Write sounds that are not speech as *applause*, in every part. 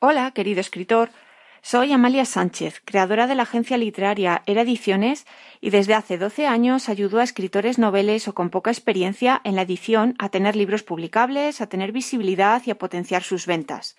Hola, querido escritor. Soy Amalia Sánchez, creadora de la agencia literaria Era Ediciones y desde hace 12 años ayudo a escritores noveles o con poca experiencia en la edición a tener libros publicables, a tener visibilidad y a potenciar sus ventas.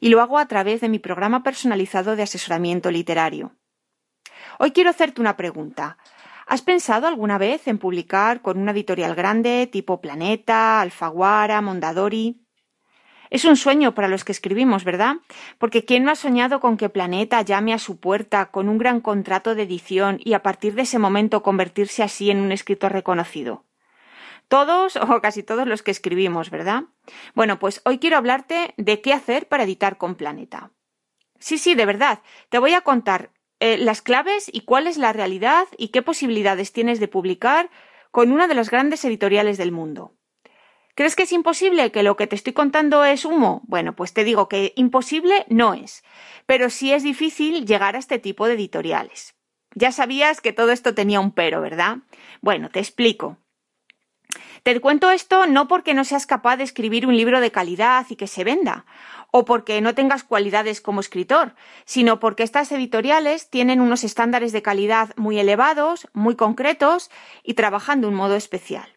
Y lo hago a través de mi programa personalizado de asesoramiento literario. Hoy quiero hacerte una pregunta. ¿Has pensado alguna vez en publicar con una editorial grande tipo Planeta, Alfaguara, Mondadori? Es un sueño para los que escribimos, ¿verdad? Porque ¿quién no ha soñado con que Planeta llame a su puerta con un gran contrato de edición y a partir de ese momento convertirse así en un escritor reconocido? Todos *laughs* o casi todos los que escribimos, ¿verdad? Bueno, pues hoy quiero hablarte de qué hacer para editar con Planeta. Sí, sí, de verdad. Te voy a contar eh, las claves y cuál es la realidad y qué posibilidades tienes de publicar con una de las grandes editoriales del mundo. ¿Crees que es imposible? ¿Que lo que te estoy contando es humo? Bueno, pues te digo que imposible no es, pero sí es difícil llegar a este tipo de editoriales. Ya sabías que todo esto tenía un pero, ¿verdad? Bueno, te explico. Te cuento esto no porque no seas capaz de escribir un libro de calidad y que se venda, o porque no tengas cualidades como escritor, sino porque estas editoriales tienen unos estándares de calidad muy elevados, muy concretos y trabajan de un modo especial.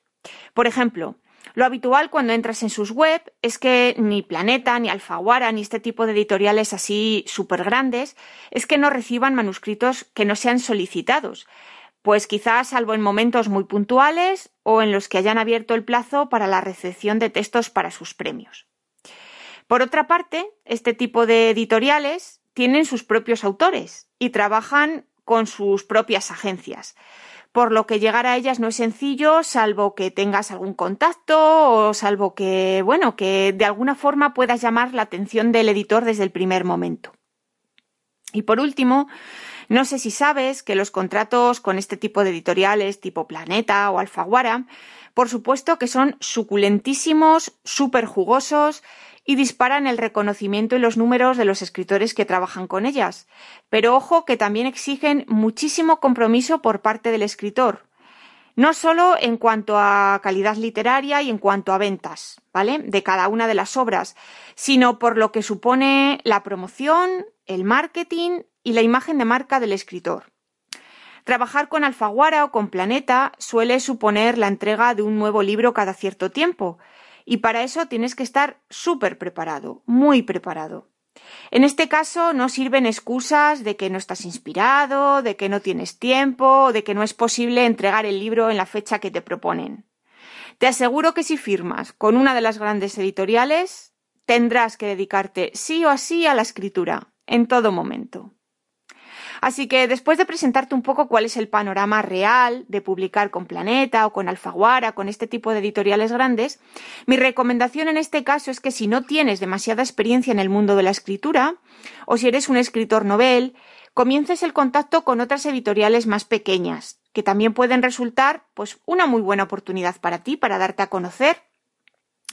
Por ejemplo, lo habitual cuando entras en sus web es que ni Planeta, ni Alfaguara, ni este tipo de editoriales así súper grandes, es que no reciban manuscritos que no sean solicitados. Pues quizás salvo en momentos muy puntuales o en los que hayan abierto el plazo para la recepción de textos para sus premios. Por otra parte, este tipo de editoriales tienen sus propios autores y trabajan con sus propias agencias por lo que llegar a ellas no es sencillo, salvo que tengas algún contacto o salvo que, bueno, que de alguna forma puedas llamar la atención del editor desde el primer momento. Y por último, no sé si sabes que los contratos con este tipo de editoriales tipo Planeta o Alfaguara, por supuesto que son suculentísimos, súper jugosos y disparan el reconocimiento y los números de los escritores que trabajan con ellas. Pero ojo que también exigen muchísimo compromiso por parte del escritor, no solo en cuanto a calidad literaria y en cuanto a ventas, ¿vale? De cada una de las obras, sino por lo que supone la promoción, el marketing y la imagen de marca del escritor. Trabajar con Alfaguara o con Planeta suele suponer la entrega de un nuevo libro cada cierto tiempo, y para eso tienes que estar súper preparado, muy preparado. En este caso no sirven excusas de que no estás inspirado, de que no tienes tiempo, de que no es posible entregar el libro en la fecha que te proponen. Te aseguro que si firmas con una de las grandes editoriales, tendrás que dedicarte sí o sí a la escritura, en todo momento. Así que después de presentarte un poco cuál es el panorama real de publicar con Planeta o con Alfaguara, con este tipo de editoriales grandes, mi recomendación en este caso es que si no tienes demasiada experiencia en el mundo de la escritura, o si eres un escritor novel, comiences el contacto con otras editoriales más pequeñas, que también pueden resultar pues una muy buena oportunidad para ti, para darte a conocer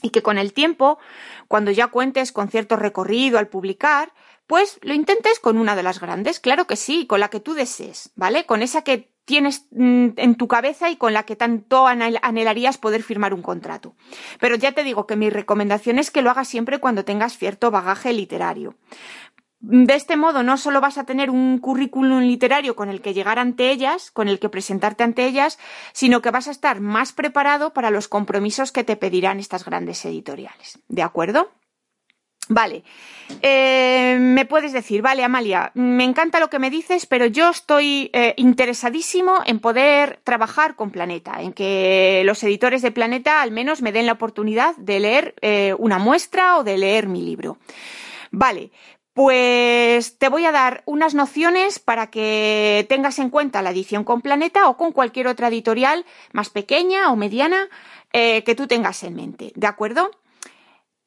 y que con el tiempo, cuando ya cuentes con cierto recorrido al publicar, pues lo intentes con una de las grandes, claro que sí, con la que tú desees, ¿vale? Con esa que tienes mm, en tu cabeza y con la que tanto anhelarías poder firmar un contrato. Pero ya te digo que mi recomendación es que lo hagas siempre cuando tengas cierto bagaje literario. De este modo no solo vas a tener un currículum literario con el que llegar ante ellas, con el que presentarte ante ellas, sino que vas a estar más preparado para los compromisos que te pedirán estas grandes editoriales. ¿De acuerdo? Vale, eh, me puedes decir, vale, Amalia, me encanta lo que me dices, pero yo estoy eh, interesadísimo en poder trabajar con Planeta, en que los editores de Planeta al menos me den la oportunidad de leer eh, una muestra o de leer mi libro. Vale, pues te voy a dar unas nociones para que tengas en cuenta la edición con Planeta o con cualquier otra editorial más pequeña o mediana que tú tengas en mente, ¿de acuerdo?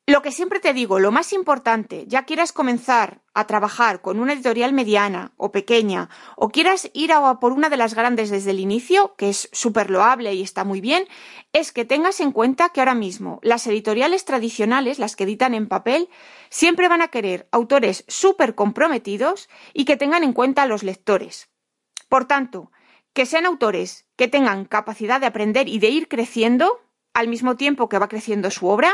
Lo que siempre te digo, lo más importante, ya quieras comenzar a trabajar con una editorial mediana o pequeña, o quieras ir a por una de las grandes desde el inicio, que es súper loable y está muy bien, es que tengas en cuenta que ahora mismo las editoriales tradicionales, las que editan en papel, siempre van a querer autores súper comprometidos y que tengan en cuenta a los lectores. Por tanto, que sean autores que tengan capacidad de aprender y de ir creciendo, al mismo tiempo que va creciendo su obra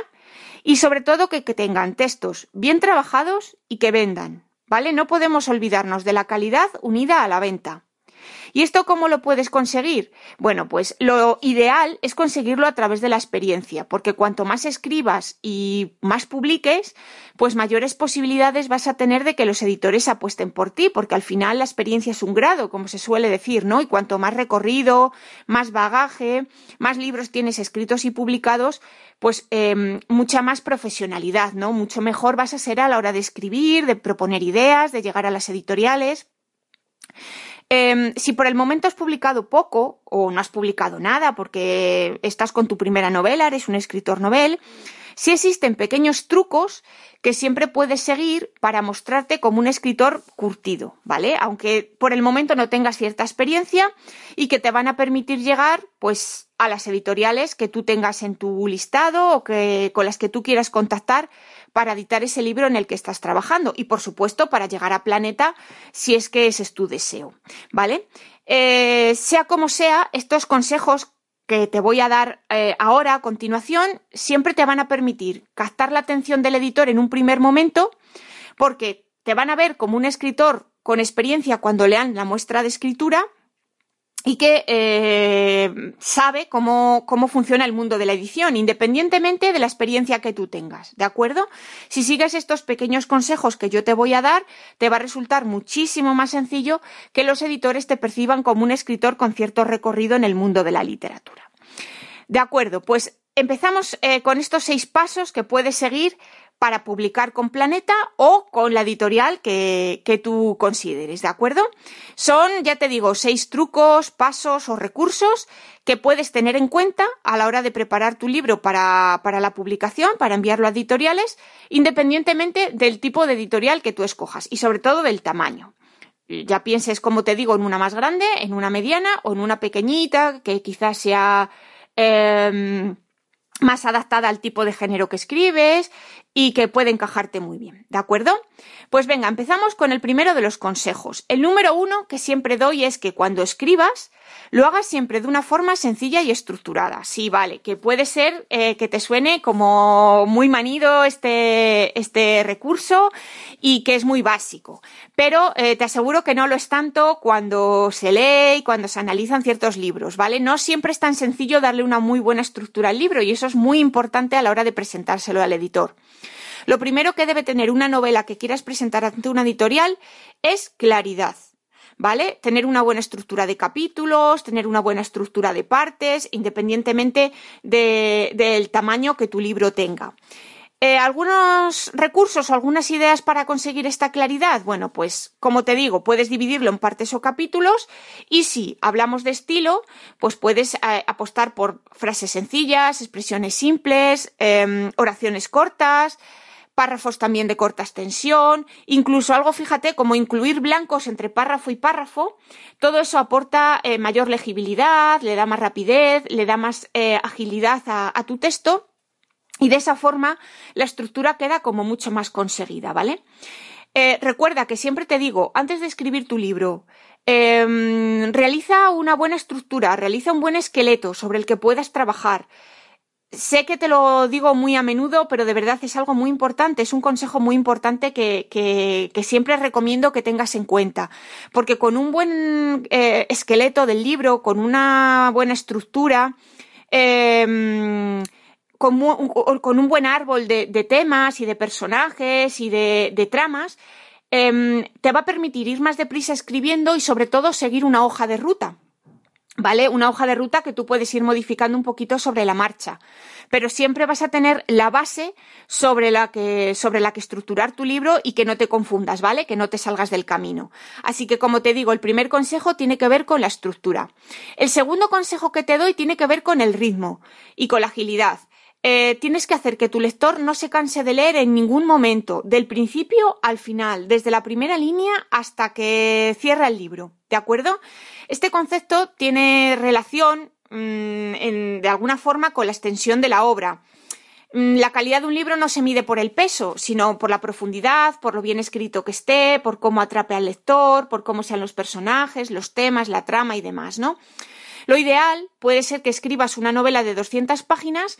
y sobre todo que, tengan textos bien trabajados y que vendan, ¿vale? No podemos olvidarnos de la calidad unida a la venta. ¿Y esto cómo lo puedes conseguir? Bueno, pues lo ideal es conseguirlo a través de la experiencia, porque cuanto más escribas y más publiques, pues mayores posibilidades vas a tener de que los editores apuesten por ti, porque al final la experiencia es un grado, como se suele decir, ¿no? Y cuanto más recorrido, más bagaje, más libros tienes escritos y publicados, pues em, mucha más profesionalidad, ¿no? Mucho mejor vas a ser a la hora de escribir, de proponer ideas, de llegar a las editoriales. Em, si por el momento has publicado poco o no has publicado nada porque estás con tu primera novela, eres un escritor novel, sí existen pequeños trucos que siempre puedes seguir para mostrarte como un escritor curtido, ¿vale? Aunque por el momento no tengas cierta experiencia y que te van a permitir llegar, pues, a las editoriales que tú tengas en tu listado o que, con las que tú quieras contactar para editar ese libro en el que estás trabajando y, por supuesto, para llegar a Planeta si es que ese es tu deseo, ¿vale? Eh, sea como sea, estos consejos que te voy a dar eh, ahora a continuación siempre te van a permitir captar la atención del editor en un primer momento porque te van a ver como un escritor con experiencia cuando lean la muestra de escritura y que eh, sabe cómo, cómo, funciona el mundo de la edición, independientemente de la experiencia que tú tengas, ¿de acuerdo? Si sigues estos pequeños consejos que yo te voy a dar, te va a resultar muchísimo más sencillo que los editores te perciban como un escritor con cierto recorrido en el mundo de la literatura. De acuerdo, pues empezamos eh, con estos seis pasos que puedes seguir para publicar con Planeta o con la editorial que, que, tú consideres, ¿de acuerdo? Son, ya te digo, seis trucos, pasos o recursos que puedes tener en cuenta a la hora de preparar tu libro para, para la publicación, para enviarlo a editoriales, independientemente del tipo de editorial que tú escojas y sobre todo del tamaño. Ya pienses, como te digo, en una más grande, en una mediana o en una pequeñita que quizás sea eh, más adaptada al tipo de género que escribes y que puede encajarte muy bien, ¿de acuerdo? Pues venga, empezamos con el primero de los consejos. El número uno que siempre doy es que cuando escribas lo hagas siempre de una forma sencilla y estructurada. Sí, vale, que puede ser eh, que te suene como muy manido este, este recurso y que es muy básico, pero eh, te aseguro que no lo es tanto cuando se lee y cuando se analizan ciertos libros, ¿vale? No siempre es tan sencillo darle una muy buena estructura al libro y eso es muy importante a la hora de presentárselo al editor. Lo primero que debe tener una novela que quieras presentar ante una editorial es claridad. ¿Vale? Tener una buena estructura de capítulos, tener una buena estructura de partes, independientemente del tamaño que tu libro tenga. Eh, ¿Algunos recursos o algunas ideas para conseguir esta claridad? Bueno, pues como te digo, puedes dividirlo en partes o capítulos y si hablamos de estilo, pues puedes eh, apostar por frases sencillas, expresiones simples, em, oraciones cortas, párrafos también de corta extensión, incluso algo, fíjate, como incluir blancos entre párrafo y párrafo, todo eso aporta eh, mayor legibilidad, le da más rapidez, le da más eh, agilidad a, tu texto y de esa forma la estructura queda como mucho más conseguida, ¿vale? Eh, recuerda que siempre te digo, antes de escribir tu libro, em, realiza una buena estructura, realiza un buen esqueleto sobre el que puedas trabajar, sé que te lo digo muy a menudo, pero de verdad es algo muy importante, es un consejo muy importante que, siempre recomiendo que tengas en cuenta, porque con un buen eh, esqueleto del libro, con una buena estructura, em, con, un buen árbol de, temas y de personajes y de, tramas, em, te va a permitir ir más deprisa escribiendo y sobre todo seguir una hoja de ruta. ¿Vale? Una hoja de ruta que tú puedes ir modificando un poquito sobre la marcha. Pero siempre vas a tener la base sobre la que, sobre la que estructurar tu libro y que no te confundas, ¿vale? Que no te salgas del camino. Así que, como te digo, el primer consejo tiene que ver con la estructura. El segundo consejo que te doy tiene que ver con el ritmo y con la agilidad. Eh, tienes que hacer que tu lector no se canse de leer en ningún momento, del principio al final, desde la primera línea hasta que cierra el libro. ¿De acuerdo? Este concepto tiene relación mm, de alguna forma con la extensión de la obra. Mm, la calidad de un libro no se mide por el peso, sino por la profundidad, por lo bien escrito que esté, por cómo atrape al lector, por cómo sean los personajes, los temas, la trama y demás, ¿no? Lo ideal puede ser que escribas una novela de 200 páginas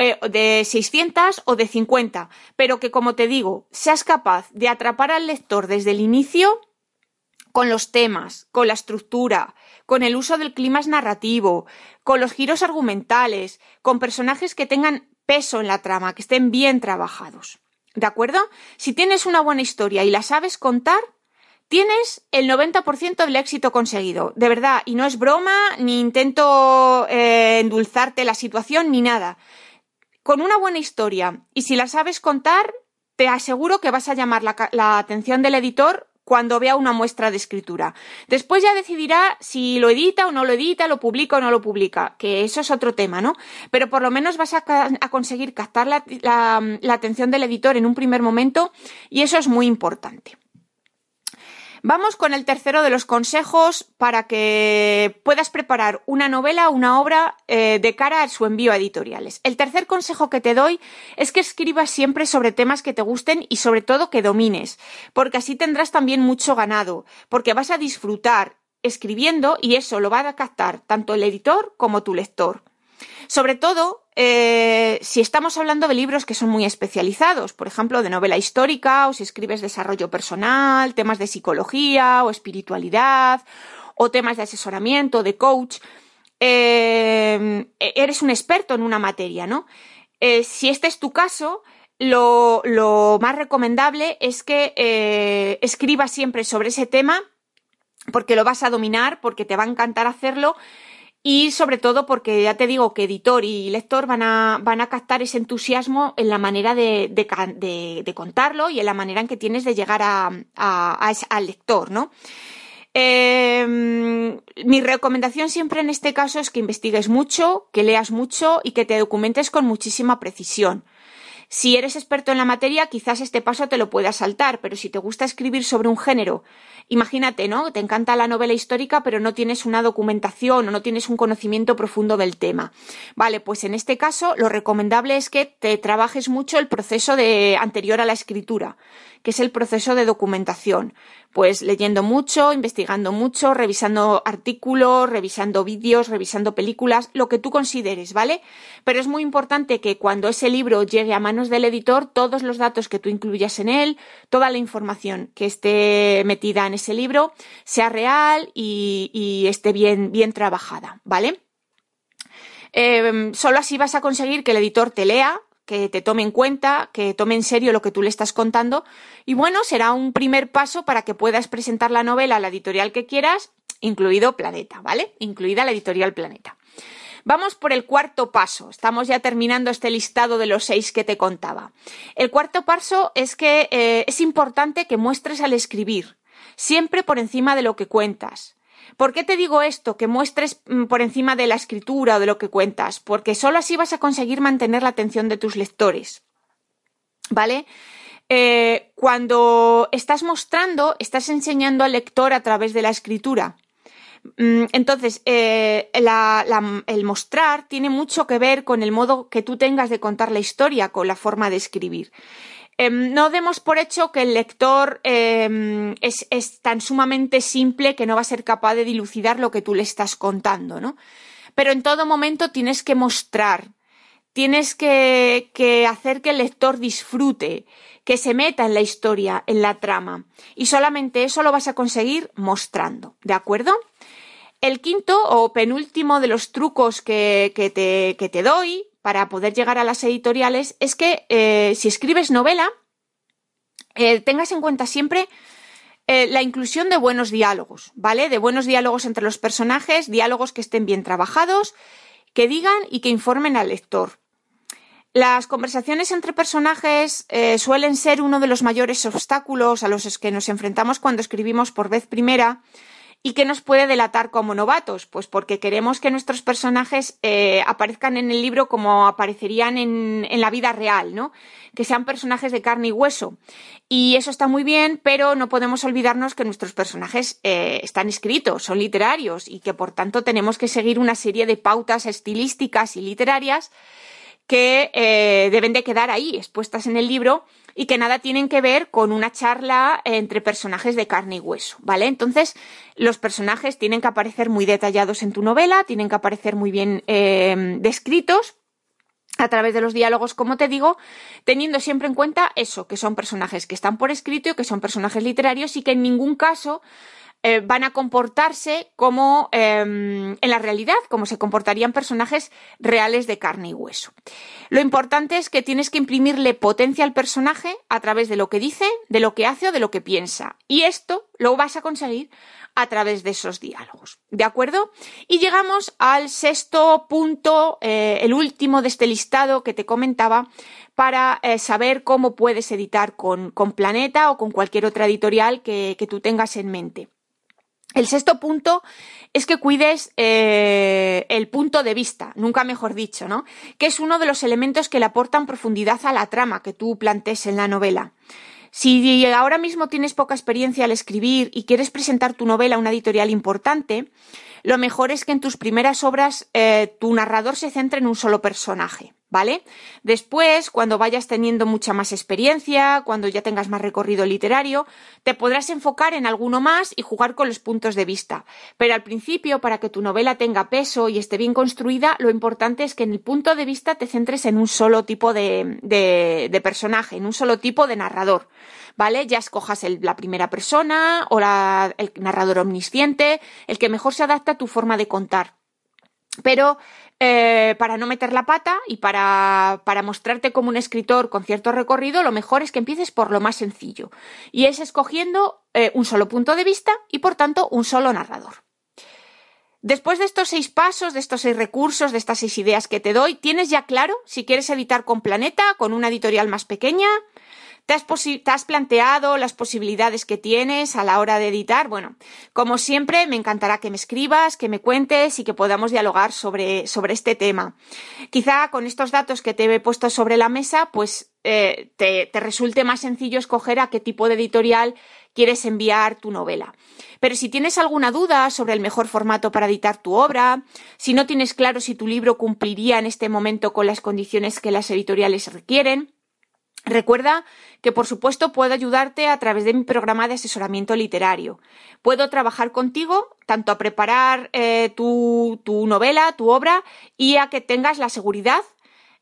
eh, de 600 o de 50, pero que, como te digo, seas capaz de atrapar al lector desde el inicio con los temas, con la estructura, con el uso del clima narrativo, con los giros argumentales, con personajes que tengan peso en la trama, que estén bien trabajados. ¿De acuerdo? Si tienes una buena historia y la sabes contar, tienes el 90% del éxito conseguido. De verdad, y no es broma, ni intento eh, endulzarte la situación, ni nada con una buena historia y si la sabes contar, te aseguro que vas a llamar la, atención del editor cuando vea una muestra de escritura. Después ya decidirá si lo edita o no lo edita, lo publica o no lo publica, que eso es otro tema, ¿no? Pero por lo menos vas a, conseguir captar la atención del editor en un primer momento y eso es muy importante. Vamos con el tercero de los consejos para que puedas preparar una novela una obra eh, de cara a su envío a editoriales. El tercer consejo que te doy es que escribas siempre sobre temas que te gusten y sobre todo que domines, porque así tendrás también mucho ganado, porque vas a disfrutar escribiendo y eso lo va a captar tanto el editor como tu lector. Sobre todo, eh, si estamos hablando de libros que son muy especializados, por ejemplo, de novela histórica, o si escribes desarrollo personal, temas de psicología o espiritualidad, o temas de asesoramiento, de coach, eh, eres un experto en una materia, ¿no? Eh, si este es tu caso, lo, lo más recomendable es que escribas siempre sobre ese tema porque lo vas a dominar, porque te va a encantar hacerlo y sobre todo porque ya te digo que editor y lector van a, van a captar ese entusiasmo en la manera de, de, contarlo y en la manera en que tienes de llegar a, al lector, ¿no? Em, mi recomendación siempre en este caso es que investigues mucho, que leas mucho y que te documentes con muchísima precisión. Si eres experto en la materia, quizás este paso te lo puedas saltar, pero si te gusta escribir sobre un género Imagínate, ¿no? Te encanta la novela histórica, pero no tienes una documentación o no tienes un conocimiento profundo del tema. Vale, pues en este caso lo recomendable es que te trabajes mucho el proceso anterior a la escritura, que es el proceso de documentación. Pues leyendo mucho, investigando mucho, revisando artículos, revisando vídeos, revisando películas, lo que tú consideres, ¿vale? Pero es muy importante que cuando ese libro llegue a manos del editor, todos los datos que tú incluyas en él, toda la información que esté metida en ese libro sea real y, esté bien, bien trabajada, ¿vale? Em, solo así vas a conseguir que el editor te lea, que te tome en cuenta, que tome en serio lo que tú le estás contando. Y bueno, será un primer paso para que puedas presentar la novela a la editorial que quieras, incluido Planeta, ¿vale? Incluida la editorial Planeta. Vamos por el cuarto paso. Estamos ya terminando este listado de los seis que te contaba. El cuarto paso es que eh, es importante que muestres al escribir siempre por encima de lo que cuentas. ¿Por qué te digo esto? Que muestres mm, por encima de la escritura o de lo que cuentas, porque solo así vas a conseguir mantener la atención de tus lectores. ¿Vale? Eh, cuando estás mostrando, estás enseñando al lector a través de la escritura. Mm, entonces, eh, el mostrar tiene mucho que ver con el modo que tú tengas de contar la historia, con la forma de escribir. Em, no demos por hecho que el lector em, es, tan sumamente simple que no va a ser capaz de dilucidar lo que tú le estás contando, ¿no? Pero en todo momento tienes que mostrar, tienes que, que hacer que el lector disfrute, que se meta en la historia, en la trama. Y solamente eso lo vas a conseguir mostrando, ¿de acuerdo? El quinto o penúltimo de los trucos que, que, te, que te doy para poder llegar a las editoriales es que eh, si escribes novela, eh, tengas en cuenta siempre eh, la inclusión de buenos diálogos, ¿vale? De buenos diálogos entre los personajes, diálogos que estén bien trabajados, que digan y que informen al lector. Las conversaciones entre personajes suelen ser uno de los mayores obstáculos a los que nos enfrentamos cuando escribimos por vez primera ¿Y qué nos puede delatar como novatos? Pues porque queremos que nuestros personajes eh, aparezcan en el libro como aparecerían en, la vida real, ¿no? Que sean personajes de carne y hueso. Y eso está muy bien, pero no podemos olvidarnos que nuestros personajes eh, están escritos, son literarios y que por tanto tenemos que seguir una serie de pautas estilísticas y literarias que eh, deben de quedar ahí, expuestas en el libro, y que nada tienen que ver con una charla entre personajes de carne y hueso, ¿vale? Entonces, los personajes tienen que aparecer muy detallados en tu novela, tienen que aparecer muy bien eh, descritos a través de los diálogos, como te digo, teniendo siempre en cuenta eso, que son personajes que están por escrito y que son personajes literarios y que en ningún caso eh, van a comportarse como em, en la realidad, como se comportarían personajes reales de carne y hueso. Lo importante es que tienes que imprimirle potencia al personaje a través de lo que dice, de lo que hace o de lo que piensa. Y esto lo vas a conseguir a través de esos diálogos. ¿De acuerdo? Y llegamos al sexto punto, eh, el último de este listado que te comentaba, para eh, saber cómo puedes editar con, Planeta o con cualquier otra editorial que tú tengas en mente. El sexto punto es que cuides eh, el punto de vista, nunca mejor dicho, ¿no? Que es uno de los elementos que le aportan profundidad a la trama que tú plantes en la novela. Si ahora mismo tienes poca experiencia al escribir y quieres presentar tu novela a una editorial importante, lo mejor es que en tus primeras obras eh, tu narrador se centre en un solo personaje. ¿Vale? Después, cuando vayas teniendo mucha más experiencia, cuando ya tengas más recorrido literario, te podrás enfocar en alguno más y jugar con los puntos de vista. Pero al principio, para que tu novela tenga peso y esté bien construida, lo importante es que en el punto de vista te centres en un solo tipo de, personaje, en un solo tipo de narrador. ¿Vale? Ya escojas la primera persona o el narrador omnisciente, el que mejor se adapta a tu forma de contar. Pero eh, para no meter la pata y para, para, mostrarte como un escritor con cierto recorrido, lo mejor es que empieces por lo más sencillo. Y es escogiendo eh, un solo punto de vista y, por tanto, un solo narrador. Después de estos seis pasos, de estos seis recursos, de estas seis ideas que te doy, ¿tienes ya claro si quieres editar con Planeta, con una editorial más pequeña? ¿Te has, planteado las posibilidades que tienes a la hora de editar? Bueno, como siempre, me encantará que me escribas, que me cuentes y que podamos dialogar sobre, sobre este tema. Quizá con estos datos que te he puesto sobre la mesa, pues eh, te, te resulte más sencillo escoger a qué tipo de editorial quieres enviar tu novela. Pero si tienes alguna duda sobre el mejor formato para editar tu obra, si no tienes claro si tu libro cumpliría en este momento con las condiciones que las editoriales requieren, Recuerda que, por supuesto, puedo ayudarte a través de mi programa de asesoramiento literario. Puedo trabajar contigo tanto a preparar eh, tu, novela, tu obra, y a que tengas la seguridad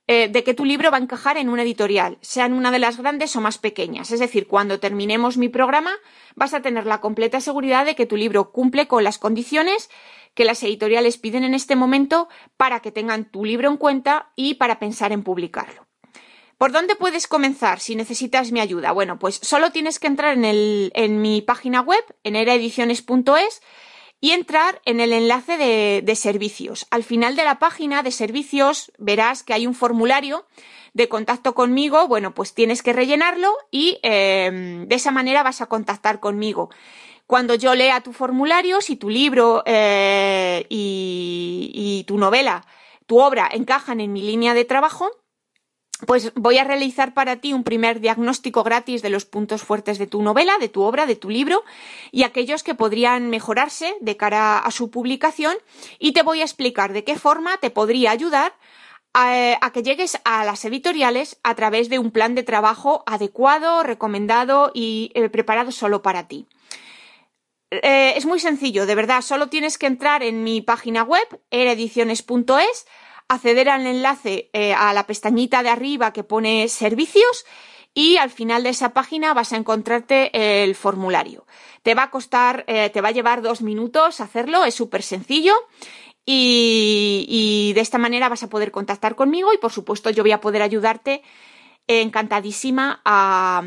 eh, de que tu libro va a encajar en una editorial, sean una de las grandes o más pequeñas. Es decir, cuando terminemos mi programa, vas a tener la completa seguridad de que tu libro cumple con las condiciones que las editoriales piden en este momento para que tengan tu libro en cuenta y para pensar en publicarlo. ¿Por dónde puedes comenzar si necesitas mi ayuda? Bueno, pues solo tienes que entrar en, el, en mi página web, en eraediciones.es, y entrar en el enlace de, servicios. Al final de la página de servicios verás que hay un formulario de contacto conmigo. Bueno, pues tienes que rellenarlo y em, de esa manera vas a contactar conmigo. Cuando yo lea tu formulario, si tu libro eh, y, y tu novela, tu obra encajan en mi línea de trabajo, pues voy a realizar para ti un primer diagnóstico gratis de los puntos fuertes de tu novela, de tu obra, de tu libro y aquellos que podrían mejorarse de cara a su publicación y te voy a explicar de qué forma te podría ayudar a, que llegues a las editoriales a través de un plan de trabajo adecuado, recomendado y eh, preparado solo para ti. Eh, es muy sencillo, de verdad, solo tienes que entrar en mi página web, erediciones.es, acceder al enlace eh, a la pestañita de arriba que pone servicios y al final de esa página vas a encontrarte el formulario. Te va a costar, eh, te va a llevar dos minutos hacerlo, es súper sencillo. Y, y de esta manera vas a poder contactar conmigo y por supuesto yo voy a poder ayudarte encantadísima a,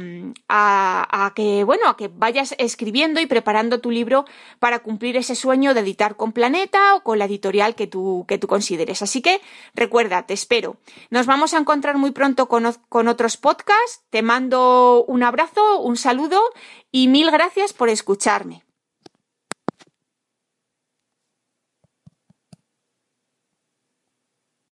a, que, bueno, a que vayas escribiendo y preparando tu libro para cumplir ese sueño de editar con Planeta o con la editorial que tú, que tú consideres. Así que recuerda, te espero. Nos vamos a encontrar muy pronto con, con otros podcasts. Te mando un abrazo, un saludo y mil gracias por escucharme.